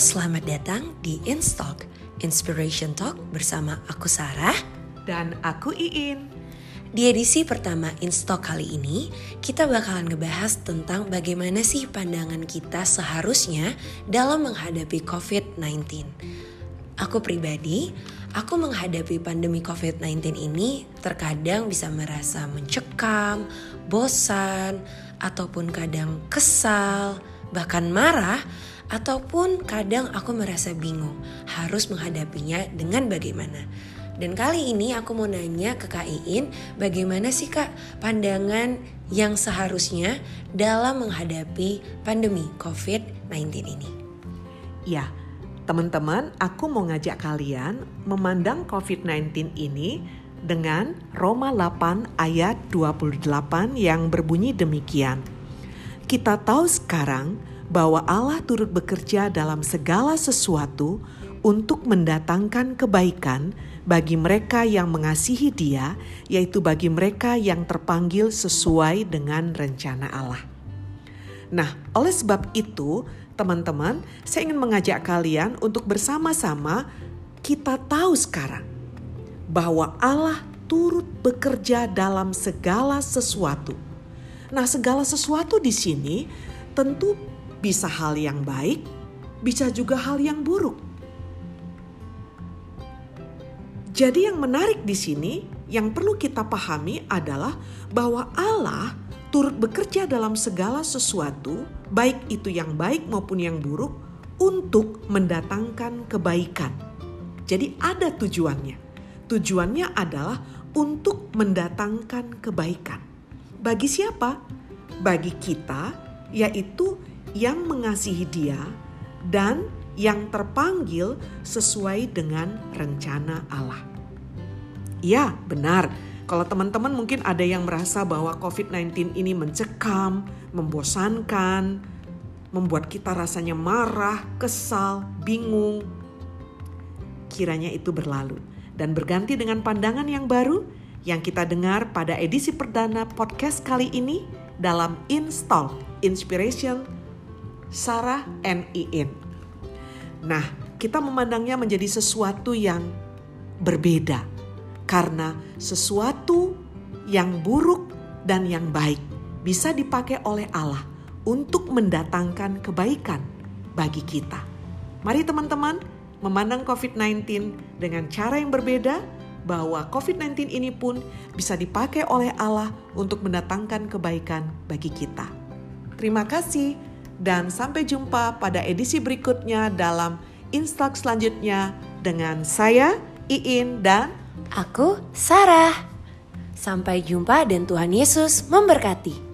selamat datang di Instalk, Inspiration Talk bersama aku Sarah Dan aku Iin. Di edisi pertama Instalk kali ini, kita bakalan ngebahas tentang bagaimana sih pandangan kita seharusnya dalam menghadapi COVID-19. Aku pribadi, aku menghadapi pandemi COVID-19 ini terkadang bisa merasa mencekam, bosan, ataupun kadang kesal, bahkan marah ataupun kadang aku merasa bingung harus menghadapinya dengan bagaimana. Dan kali ini aku mau nanya ke Kak Iin, bagaimana sih Kak pandangan yang seharusnya dalam menghadapi pandemi COVID-19 ini? Ya, teman-teman, aku mau ngajak kalian memandang COVID-19 ini dengan Roma 8 ayat 28 yang berbunyi demikian. Kita tahu sekarang bahwa Allah turut bekerja dalam segala sesuatu untuk mendatangkan kebaikan bagi mereka yang mengasihi Dia, yaitu bagi mereka yang terpanggil sesuai dengan rencana Allah. Nah, oleh sebab itu, teman-teman, saya ingin mengajak kalian untuk bersama-sama kita tahu sekarang bahwa Allah turut bekerja dalam segala sesuatu. Nah, segala sesuatu di sini tentu bisa hal yang baik, bisa juga hal yang buruk. Jadi yang menarik di sini yang perlu kita pahami adalah bahwa Allah turut bekerja dalam segala sesuatu, baik itu yang baik maupun yang buruk, untuk mendatangkan kebaikan. Jadi ada tujuannya. Tujuannya adalah untuk mendatangkan kebaikan. Bagi siapa? Bagi kita, yaitu yang mengasihi Dia dan yang terpanggil sesuai dengan rencana Allah. Ya, benar. Kalau teman-teman mungkin ada yang merasa bahwa COVID-19 ini mencekam, membosankan, membuat kita rasanya marah, kesal, bingung. Kiranya itu berlalu dan berganti dengan pandangan yang baru yang kita dengar pada edisi perdana podcast kali ini dalam Install Inspiration Sarah and Iin. Nah, kita memandangnya menjadi sesuatu yang berbeda karena sesuatu yang buruk dan yang baik bisa dipakai oleh Allah untuk mendatangkan kebaikan bagi kita. Mari teman-teman memandang COVID-19 dengan cara yang berbeda bahwa COVID-19 ini pun bisa dipakai oleh Allah untuk mendatangkan kebaikan bagi kita. Terima kasih dan sampai jumpa pada edisi berikutnya dalam Instalk selanjutnya dengan saya Iin dan aku Sarah. Sampai jumpa dan Tuhan Yesus memberkati.